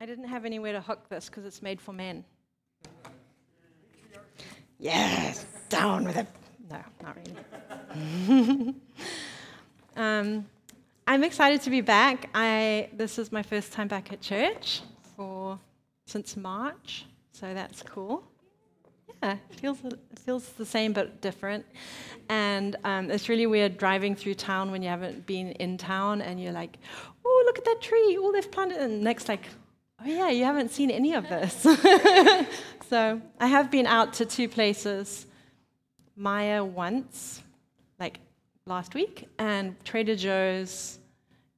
I didn't have anywhere to hook this because it's made for men. Yes, down with it. No, not really. um, I'm excited to be back. I, this is my first time back at church for since March, so that's cool. Yeah, it feels, it feels the same but different. And um, it's really weird driving through town when you haven't been in town and you're like, oh, look at that tree. Oh, they've planted. And next, like, oh, yeah, you haven't seen any of this. so I have been out to two places Meijer once, like last week, and Trader Joe's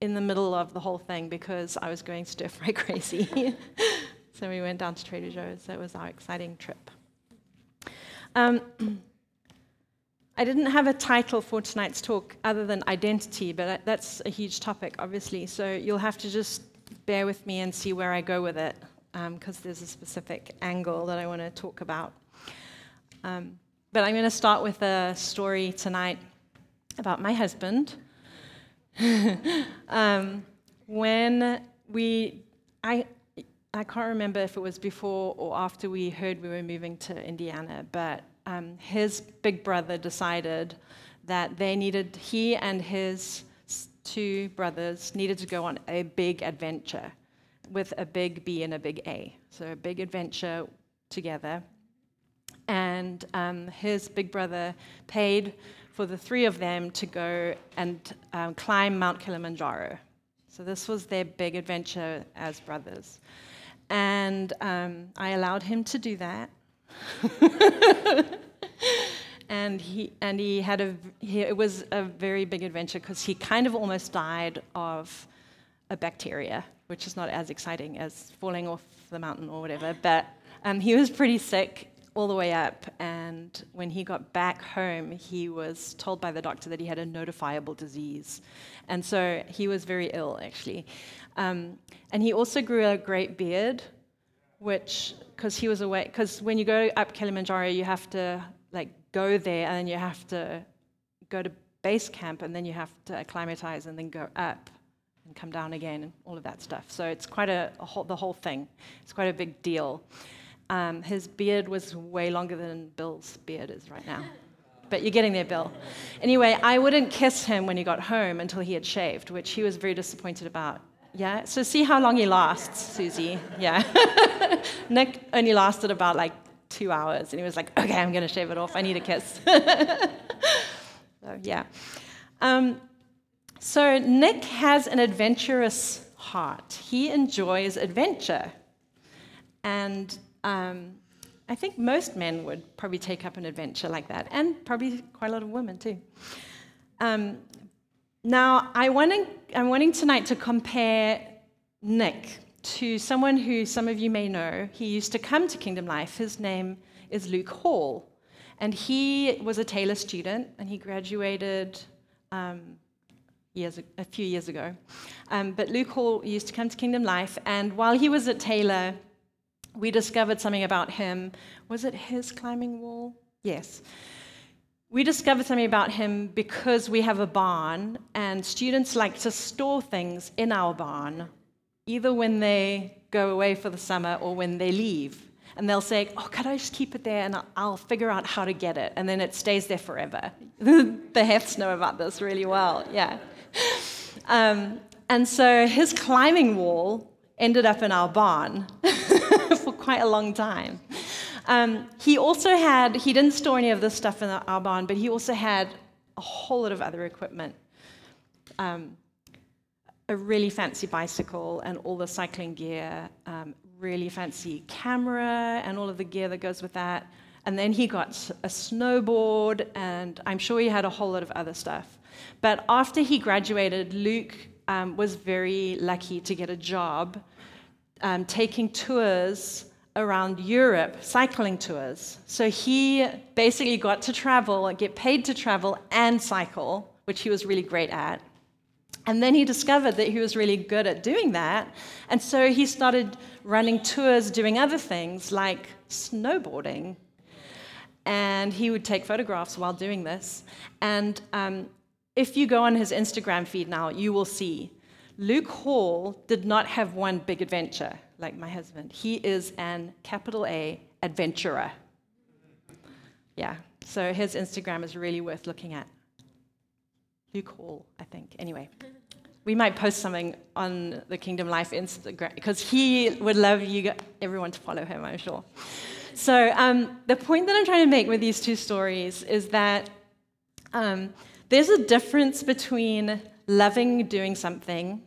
in the middle of the whole thing because I was going stir fry crazy. so we went down to Trader Joe's. That was our exciting trip. Um, I didn't have a title for tonight's talk other than identity, but that's a huge topic, obviously. So you'll have to just bear with me and see where I go with it, because um, there's a specific angle that I want to talk about. Um, but I'm going to start with a story tonight about my husband. um, when we, I, I can't remember if it was before or after we heard we were moving to Indiana, but um, his big brother decided that they needed, he and his two brothers needed to go on a big adventure with a big B and a big A. So a big adventure together. And um, his big brother paid for the three of them to go and um, climb Mount Kilimanjaro. So this was their big adventure as brothers. And um, I allowed him to do that. and he and he had a he, it was a very big adventure because he kind of almost died of a bacteria, which is not as exciting as falling off the mountain or whatever. But um, he was pretty sick all the way up, and when he got back home, he was told by the doctor that he had a notifiable disease, and so he was very ill actually. Um, and he also grew a great beard, which, because he was away, because when you go up Kilimanjaro, you have to like go there and then you have to go to base camp and then you have to acclimatize and then go up and come down again and all of that stuff. So it's quite a, a whole, the whole thing. It's quite a big deal. Um, his beard was way longer than Bill's beard is right now. But you're getting there, Bill. Anyway, I wouldn't kiss him when he got home until he had shaved, which he was very disappointed about yeah, so see how long he lasts, Susie. Yeah. Nick only lasted about like two hours, and he was like, okay, I'm going to shave it off. I need a kiss. so, yeah. Um, so, Nick has an adventurous heart. He enjoys adventure. And um, I think most men would probably take up an adventure like that, and probably quite a lot of women too. Um, now, I I'm wanting tonight to compare Nick to someone who some of you may know. He used to come to Kingdom Life. His name is Luke Hall. And he was a Taylor student, and he graduated um, years, a few years ago. Um, but Luke Hall used to come to Kingdom Life, and while he was at Taylor, we discovered something about him. Was it his climbing wall? Yes. We discovered something about him because we have a barn, and students like to store things in our barn, either when they go away for the summer or when they leave. And they'll say, Oh, could I just keep it there and I'll figure out how to get it? And then it stays there forever. the Hefts know about this really well, yeah. Um, and so his climbing wall ended up in our barn for quite a long time. Um, he also had, he didn't store any of this stuff in our barn, but he also had a whole lot of other equipment. Um, a really fancy bicycle and all the cycling gear, um, really fancy camera and all of the gear that goes with that. And then he got a snowboard, and I'm sure he had a whole lot of other stuff. But after he graduated, Luke um, was very lucky to get a job um, taking tours around Europe cycling tours. So he basically got to travel, get paid to travel and cycle, which he was really great at. And then he discovered that he was really good at doing that. And so he started running tours doing other things like snowboarding. And he would take photographs while doing this. And um, if you go on his Instagram feed now, you will see Luke Hall did not have one big adventure like my husband. He is an capital A adventurer. Yeah, so his Instagram is really worth looking at. Luke Hall, I think. Anyway, we might post something on the Kingdom Life Instagram because he would love you, everyone to follow him, I'm sure. So um, the point that I'm trying to make with these two stories is that um, there's a difference between loving doing something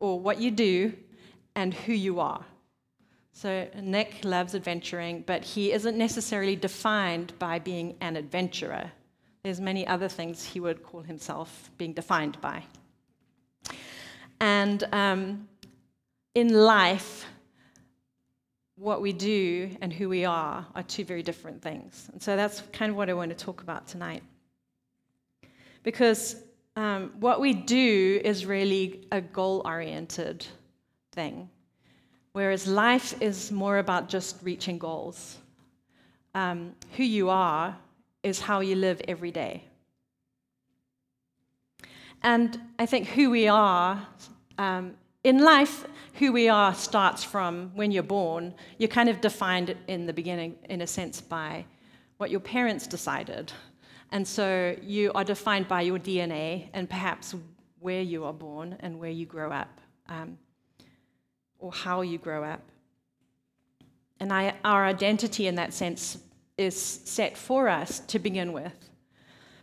or what you do and who you are. So Nick loves adventuring, but he isn't necessarily defined by being an adventurer. There's many other things he would call himself being defined by. And um, in life, what we do and who we are are two very different things. And so that's kind of what I want to talk about tonight. Because um, what we do is really a goal oriented thing, whereas life is more about just reaching goals. Um, who you are is how you live every day. And I think who we are um, in life, who we are starts from when you're born. You're kind of defined in the beginning, in a sense, by what your parents decided. And so you are defined by your DNA and perhaps where you are born and where you grow up, um, or how you grow up. And I, our identity in that sense is set for us to begin with.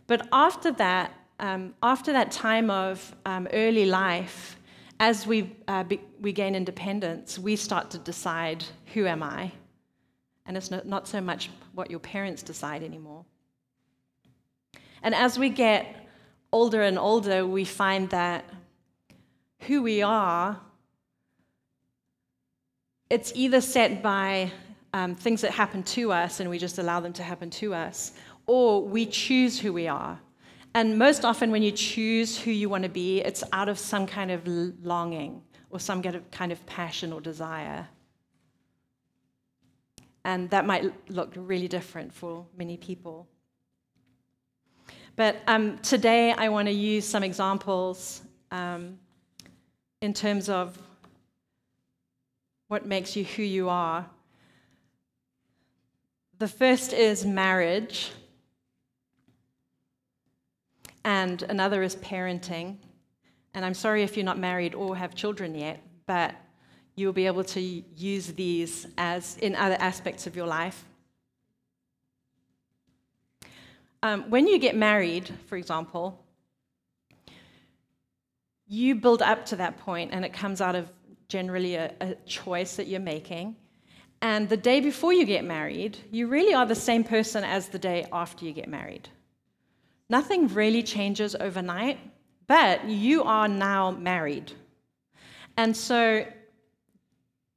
But after that, um, after that time of um, early life, as we, uh, be, we gain independence, we start to decide who am I? And it's not, not so much what your parents decide anymore. And as we get older and older, we find that who we are, it's either set by um, things that happen to us and we just allow them to happen to us, or we choose who we are. And most often, when you choose who you want to be, it's out of some kind of longing or some kind of passion or desire. And that might look really different for many people. But um, today, I want to use some examples um, in terms of what makes you who you are. The first is marriage and another is parenting. And I'm sorry if you're not married or have children yet, but you'll be able to use these as in other aspects of your life. Um, when you get married, for example, you build up to that point, and it comes out of generally a, a choice that you're making. And the day before you get married, you really are the same person as the day after you get married. Nothing really changes overnight, but you are now married. And so,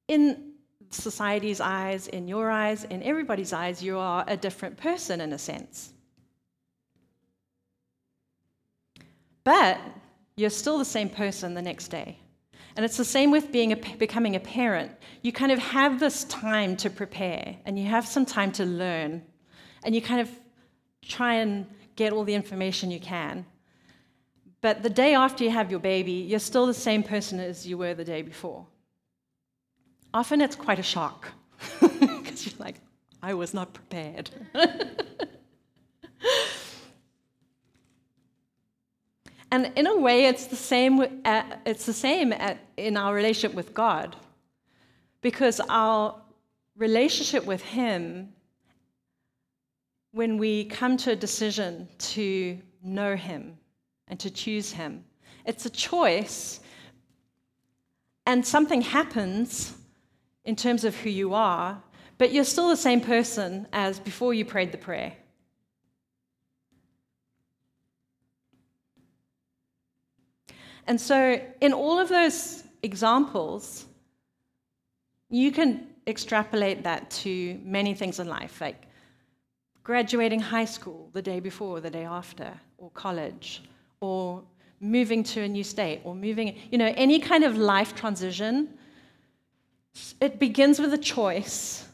in society's eyes, in your eyes, in everybody's eyes, you are a different person in a sense. But you're still the same person the next day. And it's the same with being a, becoming a parent. You kind of have this time to prepare, and you have some time to learn, and you kind of try and get all the information you can. But the day after you have your baby, you're still the same person as you were the day before. Often it's quite a shock because you're like, I was not prepared. and in a way, it's the same, it's the same in our relationship with God because our relationship with Him when we come to a decision to know Him and to choose Him. It's a choice, and something happens in terms of who you are, but you're still the same person as before you prayed the prayer. And so, in all of those examples, you can extrapolate that to many things in life, like graduating high school the day before, the day after, or college, or moving to a new state, or moving, you know, any kind of life transition, it begins with a choice.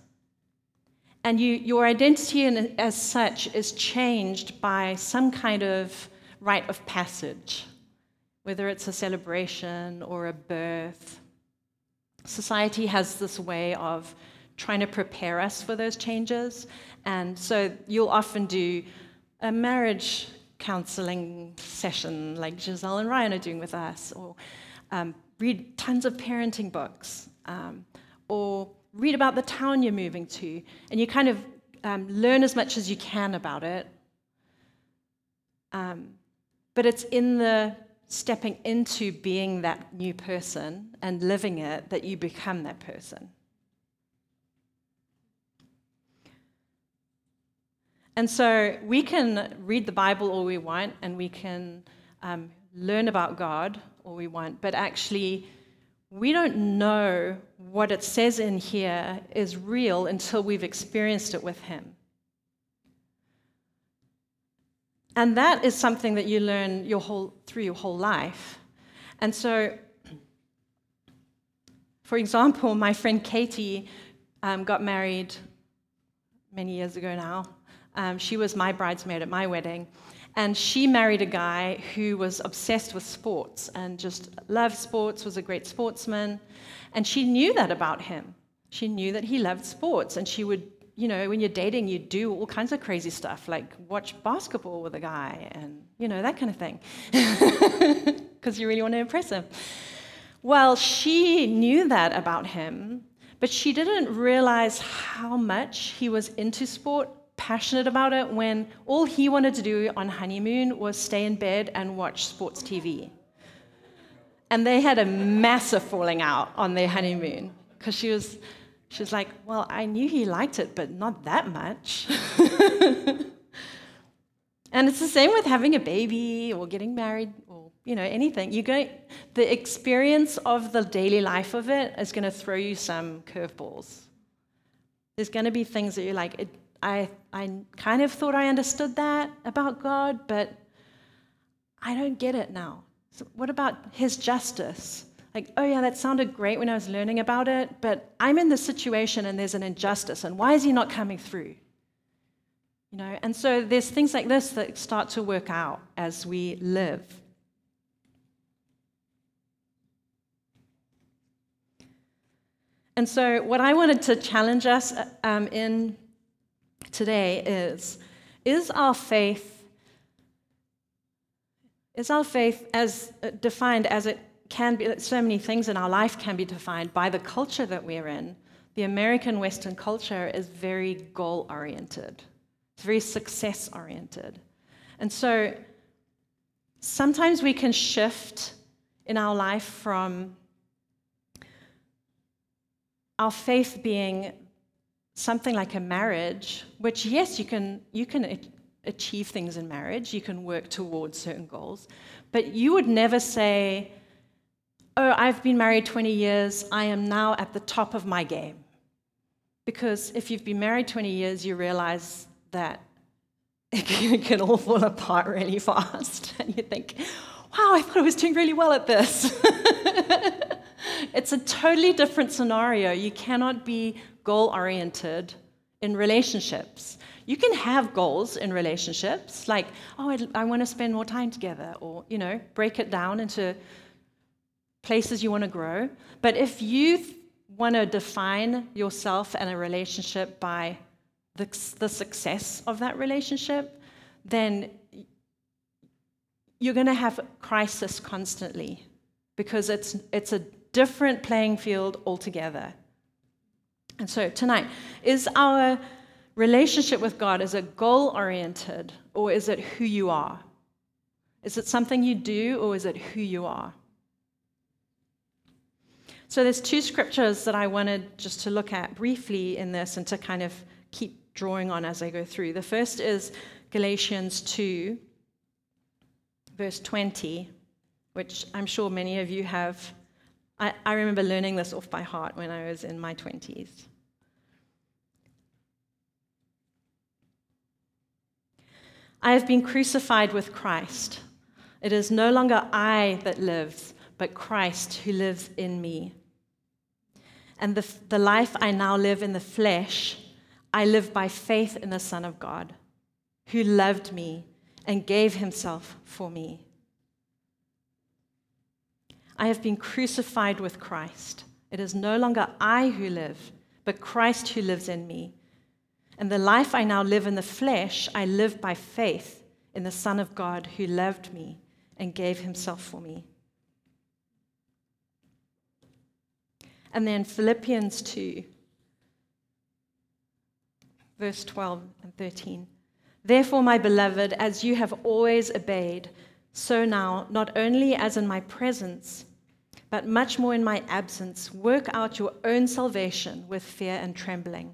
And you, your identity in, as such is changed by some kind of rite of passage. whether it's a celebration or a birth. Society has this way of trying to prepare us for those changes. And so you'll often do a marriage counseling session like Giselle and Ryan are doing with us, or um, read tons of parenting books, um, or read about the town you're moving to, and you kind of um, learn as much as you can about it. Um, but it's in the stepping into being that new person and living it that you become that person. And so we can read the Bible all we want and we can um, learn about God all we want, but actually, we don't know what it says in here is real until we've experienced it with Him. And that is something that you learn your whole, through your whole life. And so, for example, my friend Katie um, got married many years ago now. Um, she was my bridesmaid at my wedding. And she married a guy who was obsessed with sports and just loved sports, was a great sportsman. And she knew that about him. She knew that he loved sports. And she would, you know, when you're dating, you do all kinds of crazy stuff, like watch basketball with a guy and, you know, that kind of thing, because you really want to impress him. Well, she knew that about him, but she didn't realize how much he was into sport passionate about it when all he wanted to do on honeymoon was stay in bed and watch sports TV. And they had a massive falling out on their honeymoon because she was, she was like, Well, I knew he liked it, but not that much. and it's the same with having a baby or getting married or you know anything. You go, the experience of the daily life of it is going to throw you some curveballs. There's going to be things that you're like, it I, I kind of thought I understood that about God, but I don't get it now. So, what about His justice? Like, oh yeah, that sounded great when I was learning about it, but I'm in this situation and there's an injustice, and why is He not coming through? You know, and so there's things like this that start to work out as we live. And so, what I wanted to challenge us um, in today is is our faith is our faith as defined as it can be so many things in our life can be defined by the culture that we're in. The american western culture is very goal oriented it's very success oriented and so sometimes we can shift in our life from our faith being something like a marriage, which, yes, you can, you can achieve things in marriage, you can work towards certain goals, but you would never say, Oh, I've been married 20 years, I am now at the top of my game. Because if you've been married 20 years, you realize that it can all fall apart really fast. And you think, wow, I thought I was doing really well at this. it's a totally different scenario. You cannot be goal oriented in relationships. You can have goals in relationships, like, oh, I, I want to spend more time together, or, you know, break it down into places you want to grow. But if you th- want to define yourself and a relationship by the, the success of that relationship, then you're going to have crisis constantly because it's, it's a different playing field altogether. And so tonight, is our relationship with God is it goal oriented or is it who you are? Is it something you do or is it who you are? So there's two scriptures that I wanted just to look at briefly in this and to kind of keep drawing on as I go through. The first is Galatians 2 verse 20, which I'm sure many of you have I, I remember learning this off by heart when I was in my 20s. I have been crucified with Christ. It is no longer I that lives, but Christ who lives in me. And the, the life I now live in the flesh, I live by faith in the Son of God, who loved me and gave himself for me. I have been crucified with Christ. It is no longer I who live, but Christ who lives in me. And the life I now live in the flesh, I live by faith in the Son of God who loved me and gave himself for me. And then Philippians 2, verse 12 and 13. Therefore, my beloved, as you have always obeyed, so now, not only as in my presence, but much more in my absence, work out your own salvation with fear and trembling.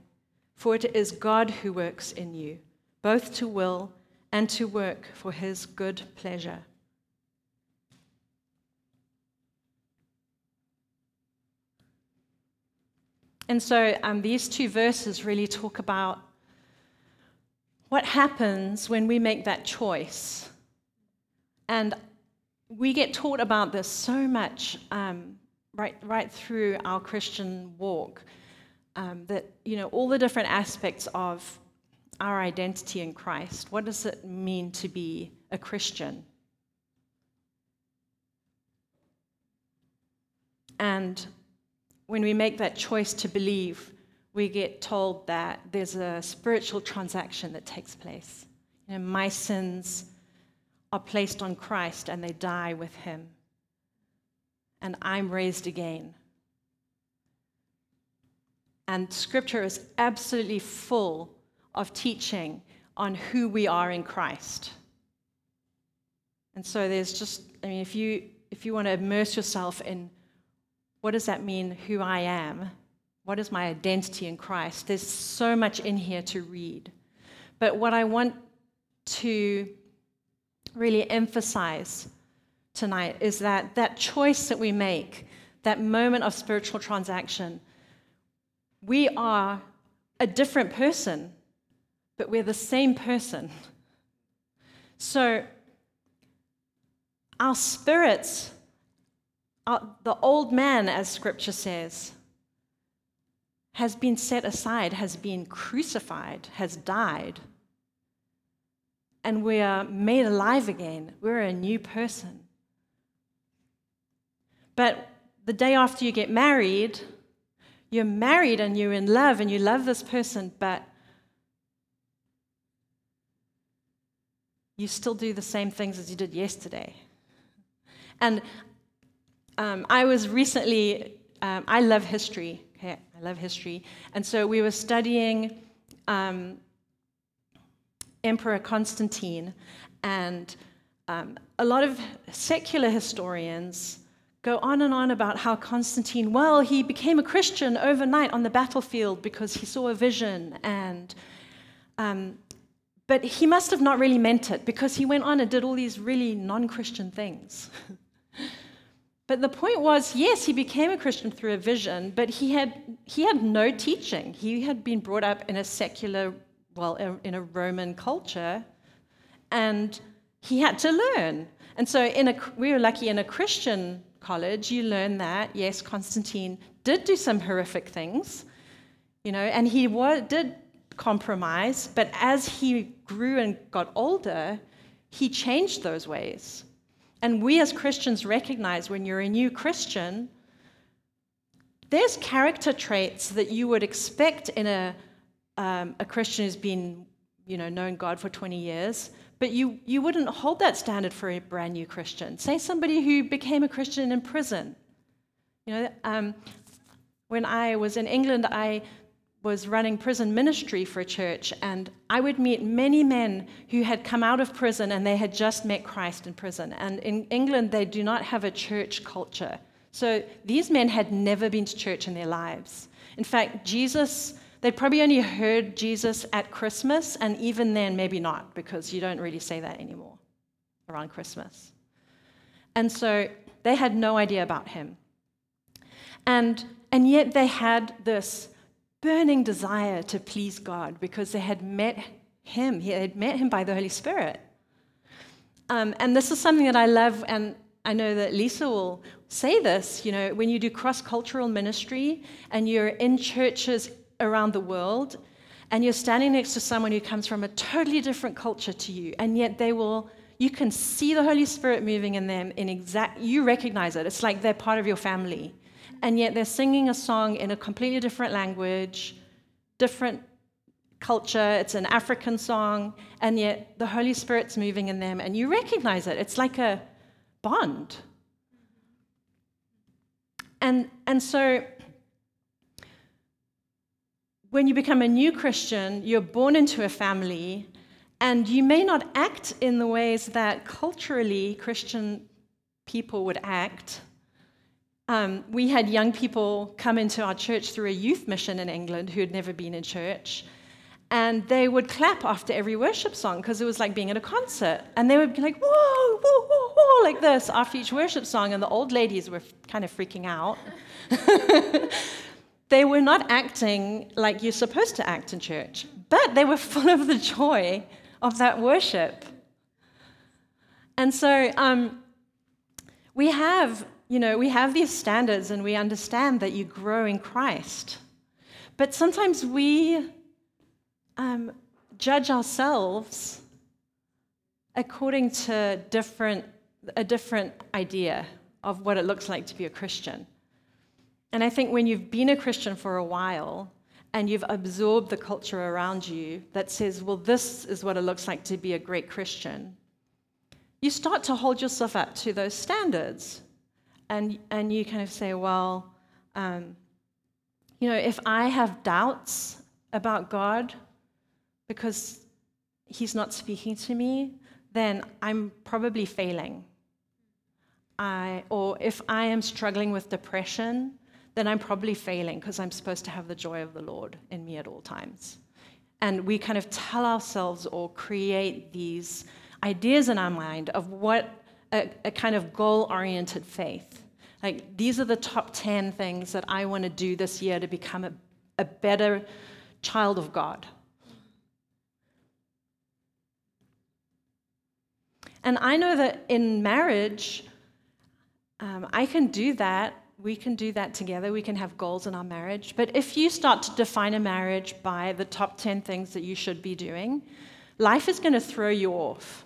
For it is God who works in you, both to will and to work for his good pleasure. And so um, these two verses really talk about what happens when we make that choice. And we get taught about this so much um, right, right through our Christian walk um, that, you know, all the different aspects of our identity in Christ. What does it mean to be a Christian? And when we make that choice to believe, we get told that there's a spiritual transaction that takes place. You know, my sins are placed on Christ and they die with him. And I'm raised again. And scripture is absolutely full of teaching on who we are in Christ. And so there's just, I mean, if you, if you want to immerse yourself in what does that mean, who I am? What is my identity in Christ? There's so much in here to read. But what I want to really emphasize tonight is that that choice that we make, that moment of spiritual transaction, we are a different person, but we're the same person. So, our spirits uh, the old man, as scripture says, has been set aside, has been crucified, has died. And we are made alive again. We're a new person. But the day after you get married, you're married and you're in love and you love this person, but you still do the same things as you did yesterday. And um, I was recently, um, I love history. Okay, I love history. And so we were studying um, Emperor Constantine, and um, a lot of secular historians go on and on about how Constantine, well, he became a Christian overnight on the battlefield because he saw a vision, and um, but he must have not really meant it because he went on and did all these really non Christian things. But the point was, yes, he became a Christian through a vision, but he had, he had no teaching. He had been brought up in a secular, well, in a Roman culture, and he had to learn. And so in a, we were lucky in a Christian college, you learn that, yes, Constantine did do some horrific things, you know, and he was, did compromise, but as he grew and got older, he changed those ways. And we as Christians recognize when you're a new Christian, there's character traits that you would expect in a, um, a Christian who's been, you know, known God for 20 years, but you, you wouldn't hold that standard for a brand new Christian. Say somebody who became a Christian in prison. You know, um, when I was in England, I was running prison ministry for a church, and I would meet many men who had come out of prison and they had just met Christ in prison. And in England, they do not have a church culture. So these men had never been to church in their lives. In fact, Jesus, they'd probably only heard Jesus at Christmas, and even then, maybe not, because you don't really say that anymore around Christmas. And so they had no idea about him. And, and yet they had this burning desire to please God because they had met Him. He had met Him by the Holy Spirit. Um, and this is something that I love, and I know that Lisa will say this. You know, when you do cross cultural ministry and you're in churches around the world, and you're standing next to someone who comes from a totally different culture to you, and yet they will you can see the Holy Spirit moving in them in exact, you recognize it. It's like they're part of your family. And yet they're singing a song in a completely different language, different culture. It's an African song, and yet the Holy Spirit's moving in them, and you recognize it. It's like a bond. And, and so when you become a new Christian, you're born into a family, and you may not act in the ways that culturally Christian people would act. Um, we had young people come into our church through a youth mission in England who had never been in church. And they would clap after every worship song because it was like being at a concert. And they would be like, whoa, whoa, whoa, whoa, like this after each worship song. And the old ladies were kind of freaking out. they were not acting like you're supposed to act in church, but they were full of the joy of that worship. And so um, we have, you know, we have these standards and we understand that you grow in Christ. But sometimes we um, judge ourselves according to different, a different idea of what it looks like to be a Christian. And I think when you've been a Christian for a while, and you've absorbed the culture around you that says, well, this is what it looks like to be a great Christian, you start to hold yourself up to those standards. And, and you kind of say, well, um, you know, if I have doubts about God because He's not speaking to me, then I'm probably failing. I, or if I am struggling with depression, then I'm probably failing because I'm supposed to have the joy of the Lord in me at all times. And we kind of tell ourselves or create these ideas in our mind of what a, a kind of goal oriented faith. Like, these are the top 10 things that I want to do this year to become a, a better child of God. And I know that in marriage, um, I can do that we can do that together. We can have goals in our marriage. But if you start to define a marriage by the top 10 things that you should be doing, life is going to throw you off.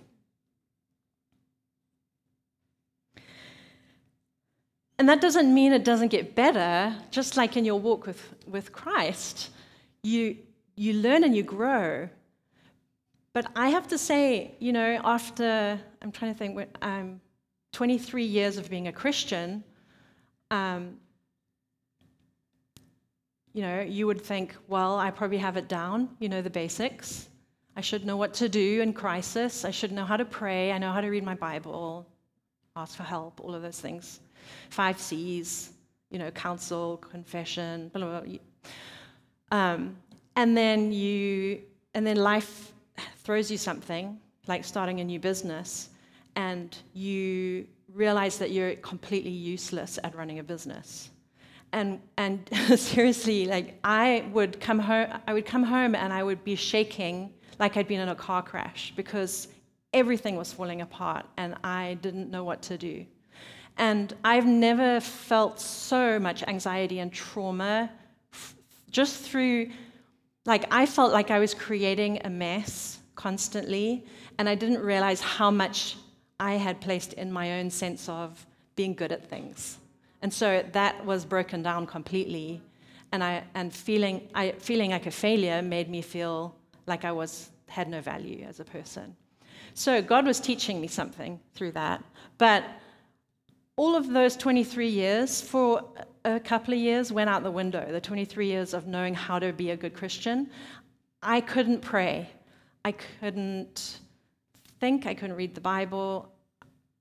And that doesn't mean it doesn't get better, just like in your walk with, with Christ. You, you learn and you grow. But I have to say, you know, after, I'm trying to think, um, 23 years of being a Christian, um, you know, you would think, well, I probably have it down, you know, the basics. I should know what to do in crisis. I should know how to pray. I know how to read my Bible, ask for help, all of those things. Five C's, you know, counsel, confession, blah, blah, blah. Um, and then you, and then life throws you something like starting a new business, and you realize that you're completely useless at running a business. And, and seriously, like I would come home, I would come home and I would be shaking like I'd been in a car crash because everything was falling apart and I didn't know what to do. And I've never felt so much anxiety and trauma f- just through, like, I felt like I was creating a mess constantly, and I didn't realize how much I had placed in my own sense of being good at things. And so that was broken down completely. And, I, and feeling, I, feeling like a failure made me feel like I was, had no value as a person. So God was teaching me something through that. But all of those 23 years, for a couple of years, went out the window. The 23 years of knowing how to be a good Christian. I couldn't pray. I couldn't think, I couldn't read the Bible.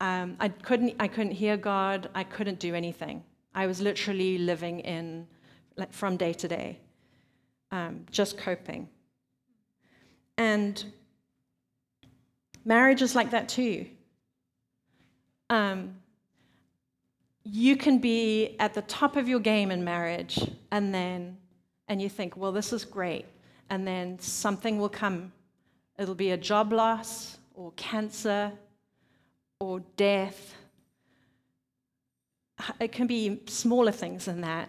Um, I, couldn't, I couldn't hear God. I couldn't do anything. I was literally living in, like, from day to day, um, just coping. And marriage is like that too. Um, you can be at the top of your game in marriage, and then, and you think, well, this is great. And then something will come. It'll be a job loss, or cancer or death. It can be smaller things than that.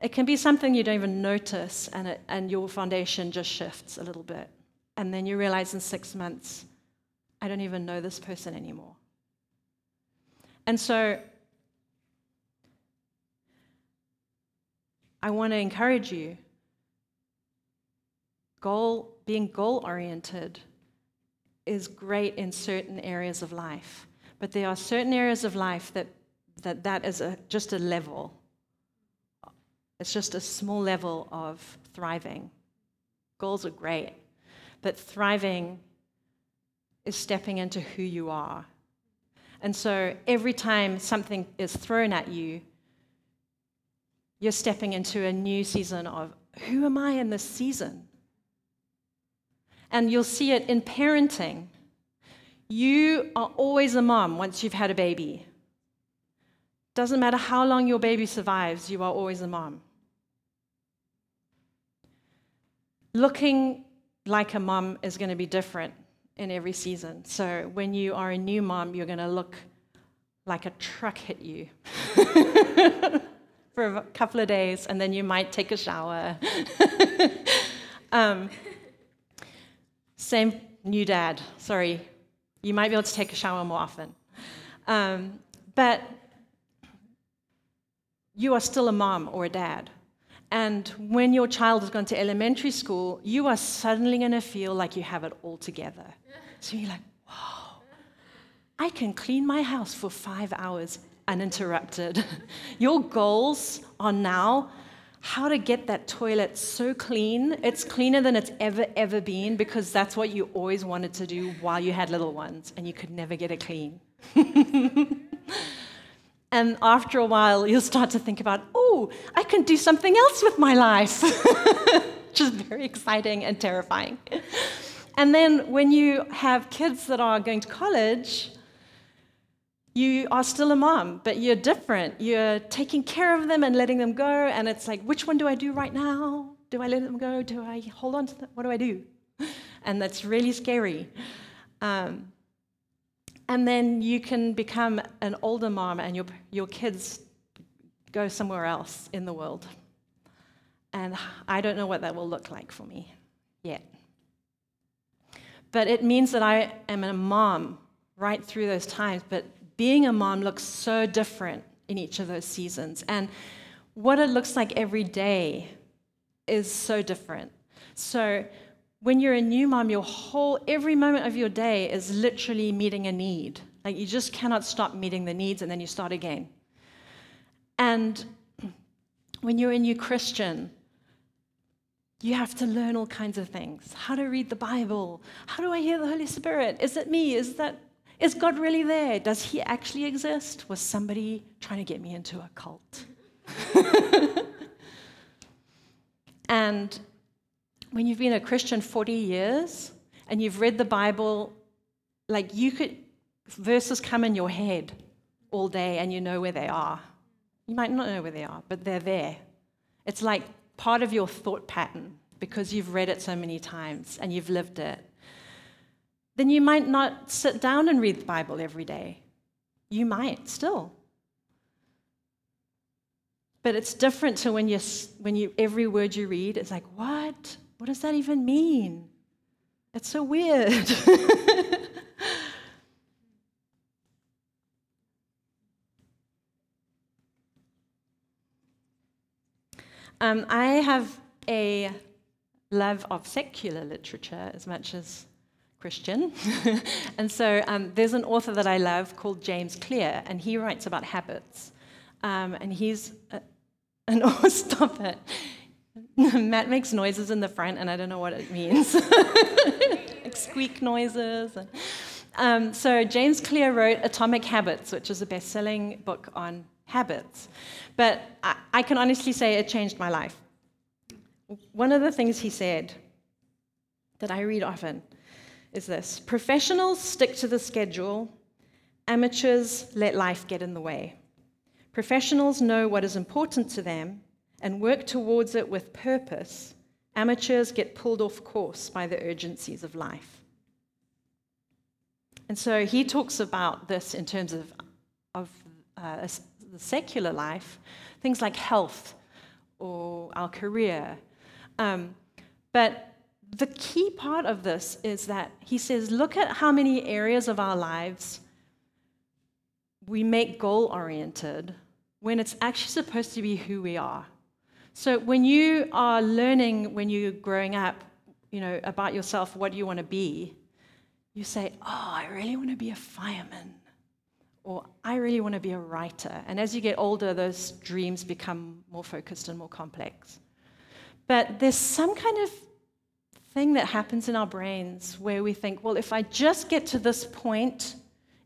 It can be something you don't even notice, and, it, and your foundation just shifts a little bit. And then you realize in six months, I don't even know this person anymore. And so I want to encourage you goal being goal oriented is great in certain areas of life but there are certain areas of life that that, that is a, just a level. It's just a small level of thriving. Goals are great but thriving is stepping into who you are. And so every time something is thrown at you you're stepping into a new season of who am I in this season? And you'll see it in parenting. You are always a mom once you've had a baby. Doesn't matter how long your baby survives, you are always a mom. Looking like a mom is going to be different in every season. So when you are a new mom, you're going to look like a truck hit you. for a couple of days, and then you might take a shower. um, same new dad, sorry. You might be able to take a shower more often. Um, but you are still a mom or a dad. And when your child has gone to elementary school, you are suddenly going to feel like you have it all together. So you're like, wow, I can clean my house for five hours uninterrupted. Your goals are now how to get that toilet so clean. It's cleaner than it's ever, ever been because that's what you always wanted to do while you had little ones and you could never get it clean. and after a while, you'll start to think about, oh, I can do something else with my life, which is very exciting and terrifying. And then when you have kids that are going to college, you are still a mom, but you're different. You're taking care of them and letting them go. And it's like, which one do I do right now? Do I let them go? Do I hold on to them? What do I do? And that's really scary. Um, and then you can become an older mom and your, your kids go somewhere else in the world. And I don't know what that will look like for me yet. But it means that I am a mom right through those times, but being a mom looks so different in each of those seasons. And what it looks like every day is so different. So when you're a new mom, your whole, every moment of your day is literally meeting a need. Like you just cannot stop meeting the needs and then you start again. And when you're a new Christian, you have to learn all kinds of things how to read the Bible. How do I hear the Holy Spirit? Is it me? Is that is God really there? Does he actually exist? Was somebody trying to get me into a cult? and when you've been a Christian 40 years and you've read the Bible, like you could, verses come in your head all day and you know where they are. You might not know where they are, but they're there. It's like part of your thought pattern because you've read it so many times and you've lived it then you might not sit down and read the Bible every day. You might still. But it's different to when, you when you, every word you read is like, what? What does that even mean? It's so weird. um, I have a love of secular literature as much as Christian. and so um, there's an author that I love called James Clear, and he writes about habits. Um, and he's a, an oh, stop it. Matt makes noises in the front, and I don't know what it means. like squeak noises. Um, so James Clear wrote Atomic Habits, which is a best-selling book on habits. But I, I can honestly say it changed my life. One of the things he said that I read often is this professionals stick to the schedule, amateurs let life get in the way. Professionals know what is important to them and work towards it with purpose. Amateurs get pulled off course by the urgencies of life. And so he talks about this in terms of, of uh, the secular life, things like health or our career. Um, but the key part of this is that he says, look at how many areas of our lives we make goal oriented when it's actually supposed to be who we are. So when you are learning when you're growing up, you know, about yourself, what you want to be, you say, "Oh, I really want to be a fireman." Or I really want to be a writer. And as you get older, those dreams become more focused and more complex. But there's some kind of thing that happens in our brains where we think, well, if I just get to this point,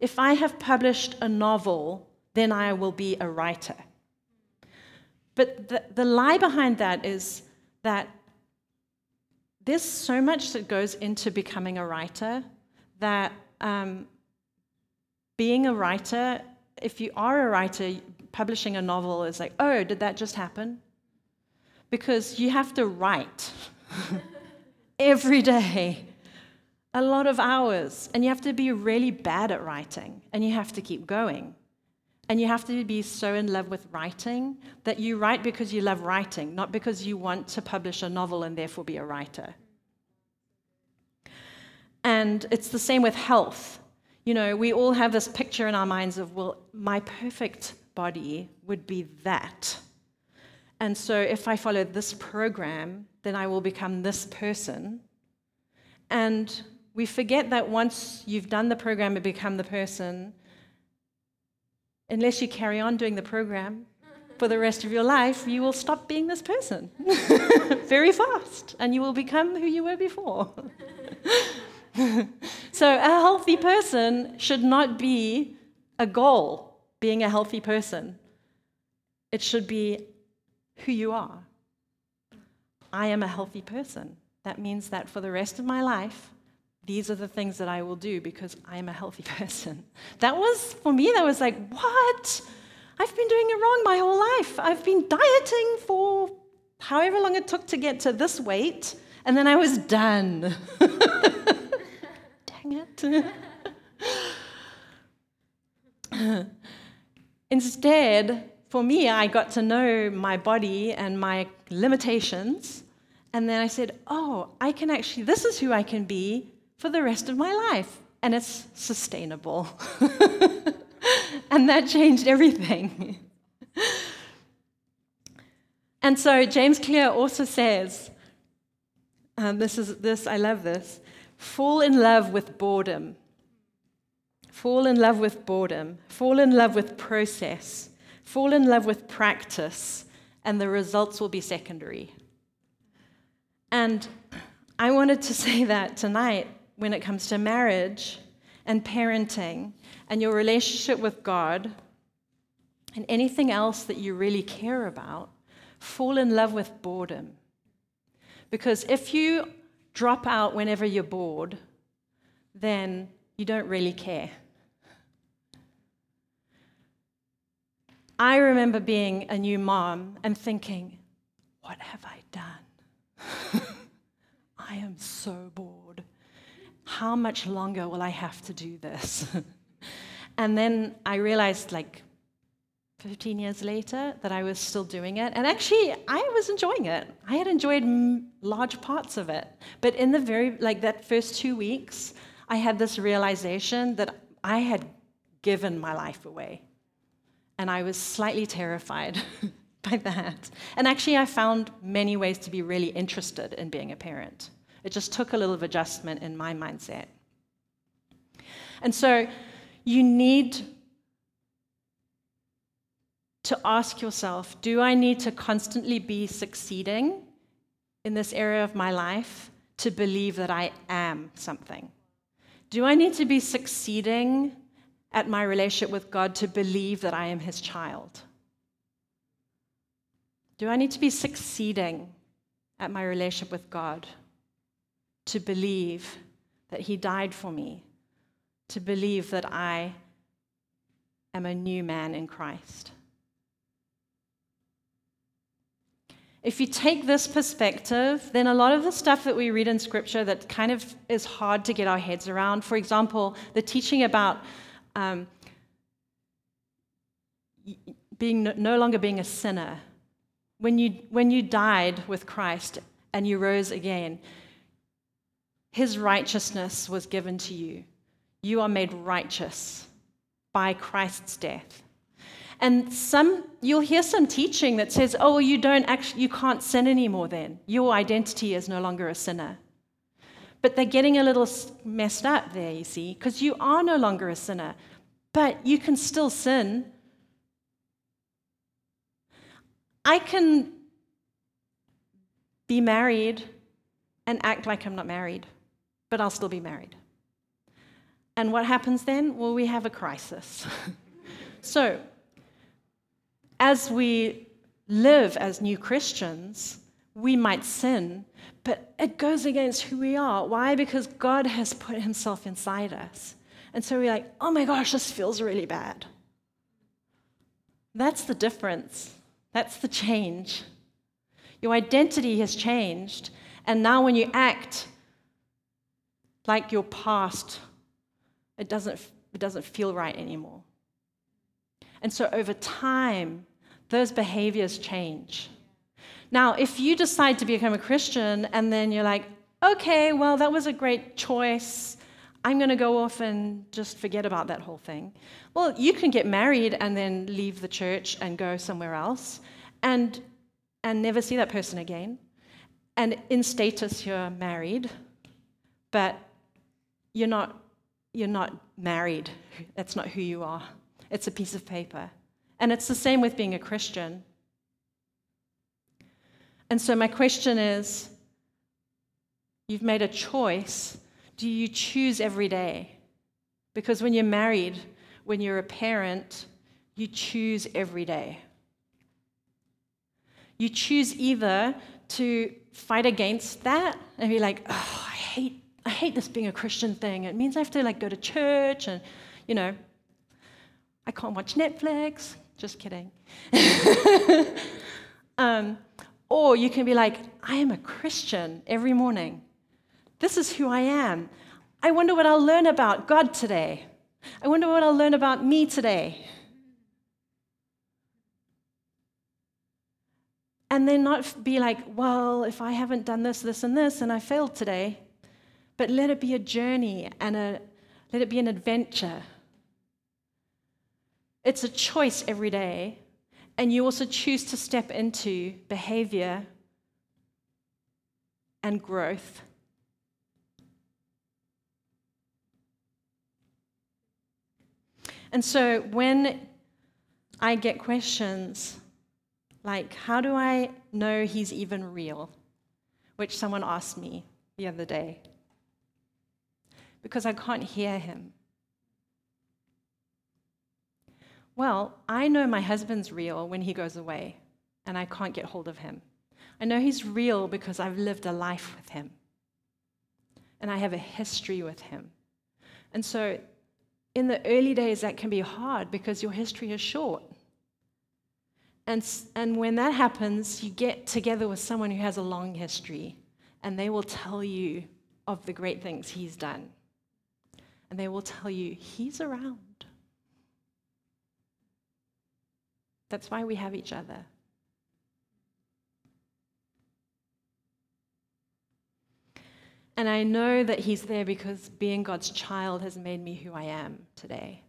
if I have published a novel, then I will be a writer. But the, the lie behind that is that there's so much that goes into becoming a writer that um, being a writer, if you are a writer, publishing a novel is like, oh, did that just happen? Because you have to write every day, a lot of hours, and you have to be really bad at writing, and you have to keep going. And you have to be so in love with writing that you write because you love writing, not because you want to publish a novel and therefore be a writer. And it's the same with health. You know, we all have this picture in our minds of, well, my perfect body would be that. And so if I follow this program, then I will become this person. And we forget that once you've done the program and become the person, unless you carry on doing the program for the rest of your life, you will stop being this person very fast and you will become who you were before. so, a healthy person should not be a goal, being a healthy person. It should be who you are. I am a healthy person. That means that for the rest of my life, these are the things that I will do because I am a healthy person. That was, for me, that was like, what? I've been doing it wrong my whole life. I've been dieting for however long it took to get to this weight, and then I was done. Dang it. Instead, for me, I got to know my body and my limitations. And then I said, oh, I can actually, this is who I can be for the rest of my life. And it's sustainable. and that changed everything. and so James Clear also says, um, this is this, I love this. Fall in love with boredom. Fall in love with boredom. Fall in love with process. Fall in love with practice, and the results will be secondary. And I wanted to say that tonight when it comes to marriage and parenting and your relationship with God and anything else that you really care about, fall in love with boredom. Because if you drop out whenever you're bored, then you don't really care. I remember being a new mom and thinking, what have I done? I am so bored how much longer will I have to do this? and then I realized, like, 15 years later, that I was still doing it. And actually, I was enjoying it. I had enjoyed large parts of it. But in the very, like, that first two weeks, I had this realization that I had given my life away. And I was slightly terrified by that. And actually, I found many ways to be really interested in being a parent. It just took a little of adjustment in my mindset. And so you need to ask yourself do I need to constantly be succeeding in this area of my life to believe that I am something? Do I need to be succeeding at my relationship with God to believe that I am His child? Do I need to be succeeding at my relationship with God to believe that He died for me, to believe that I am a new man in Christ. If you take this perspective, then a lot of the stuff that we read in Scripture that kind of is hard to get our heads around, for example, the teaching about um, being no longer being a sinner. When you, when you died with Christ and you rose again, his righteousness was given to you. You are made righteous by Christ's death. And some you'll hear some teaching that says, "Oh, you don't actually you can't sin anymore then. Your identity is no longer a sinner." But they're getting a little messed up there, you see, because you are no longer a sinner, but you can still sin. I can be married and act like I'm not married, but I'll still be married. And what happens then? Well, we have a crisis. so, as we live as new Christians, we might sin, but it goes against who we are. Why? Because God has put himself inside us. And so we're like, oh my gosh, this feels really bad. That's the difference. That's the change. Your identity has changed. And now when you act like your past, it doesn't, it doesn't feel right anymore. And so over time, those behaviors change. Now, if you decide to become a Christian and then you're like, okay, well, that was a great choice. I'm going to go off and just forget about that whole thing. Well, you can get married and then leave the church and go somewhere else and, and never see that person again. And in status, you're married, but you're not, you're not married. That's not who you are. It's a piece of paper. And it's the same with being a Christian. And so, my question is you've made a choice. Do you choose every day? Because when you're married, when you're a parent, you choose every day. You choose either to fight against that and be like, oh, I hate, I hate this being a Christian thing. It means I have to like go to church and, you know, I can't watch Netflix. Just kidding. um, or you can be like, I am a Christian every morning. This is who I am. I wonder what I'll learn about God today. I wonder what I'll learn about me today. And then not be like, well, if I haven't done this, this, and this, and I failed today, but let it be a journey and a, let it be an adventure it's a choice every day. And you also choose to step into behavior and growth. And so when I get questions like, how do I know he's even real? Which someone asked me the other day. Because I can't hear him. Well, I know my husband's real when he goes away and I can't get hold of him. I know he's real because I've lived a life with him and I have a history with him. And so in the early days, that can be hard because your history is short. And, and when that happens, you get together with someone who has a long history, and they will tell you of the great things he's done. And they will tell you, he's around. That's why we have each other. And I know that He's there because being God's child has made me who I am today.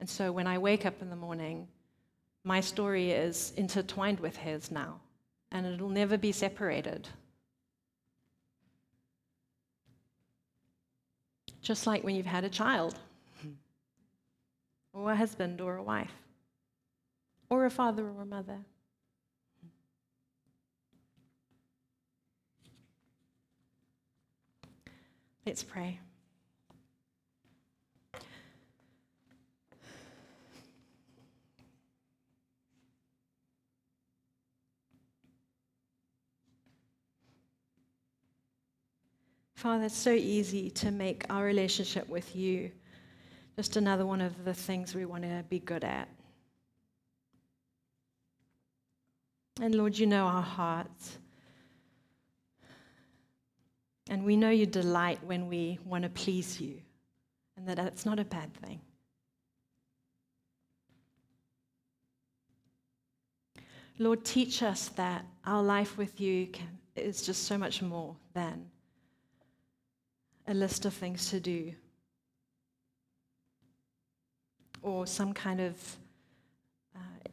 And so when I wake up in the morning, my story is intertwined with His now, and it'll never be separated. Just like when you've had a child, or a husband, or a wife or a father or a mother. Let's pray. Father, it's so easy to make our relationship with you just another one of the things we want to be good at. And Lord, you know our hearts. And we know you delight when we want to please you, and that that's not a bad thing. Lord, teach us that our life with you can, is just so much more than a list of things to do or some kind of uh,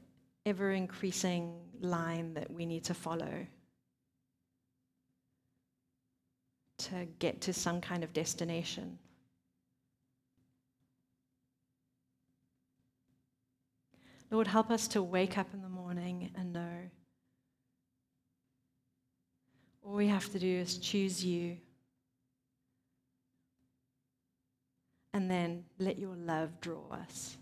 ever increasing line that we need to follow to get to some kind of destination. Lord, help us to wake up in the morning and know all we have to do is choose you and then let your love draw us.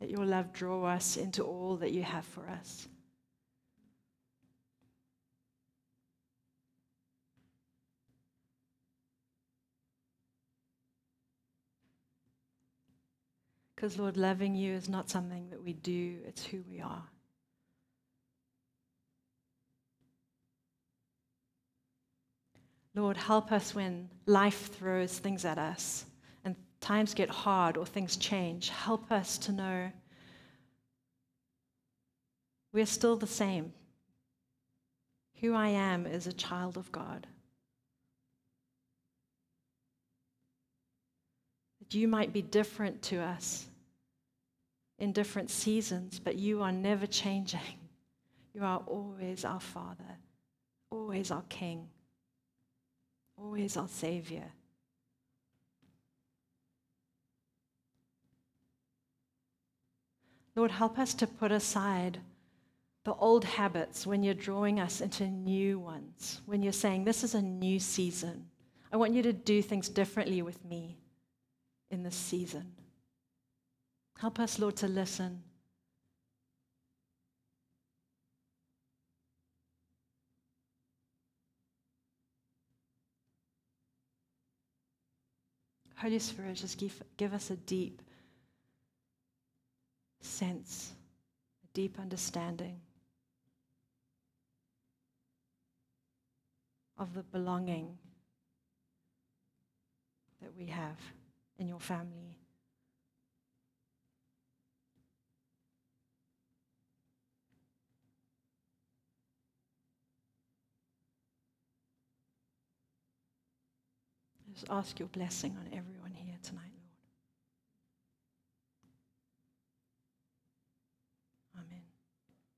Let your love draw us into all that you have for us. Because, Lord, loving you is not something that we do, it's who we are. Lord, help us when life throws things at us times get hard or things change. Help us to know we're still the same. Who I am is a child of God. That you might be different to us in different seasons, but you are never changing. You are always our Father, always our King, always our Savior. Lord, help us to put aside the old habits when you're drawing us into new ones, when you're saying, This is a new season. I want you to do things differently with me in this season. Help us, Lord, to listen. Holy Spirit, just give, give us a deep sense, a deep understanding of the belonging that we have in your family. Just ask your blessing on everyone.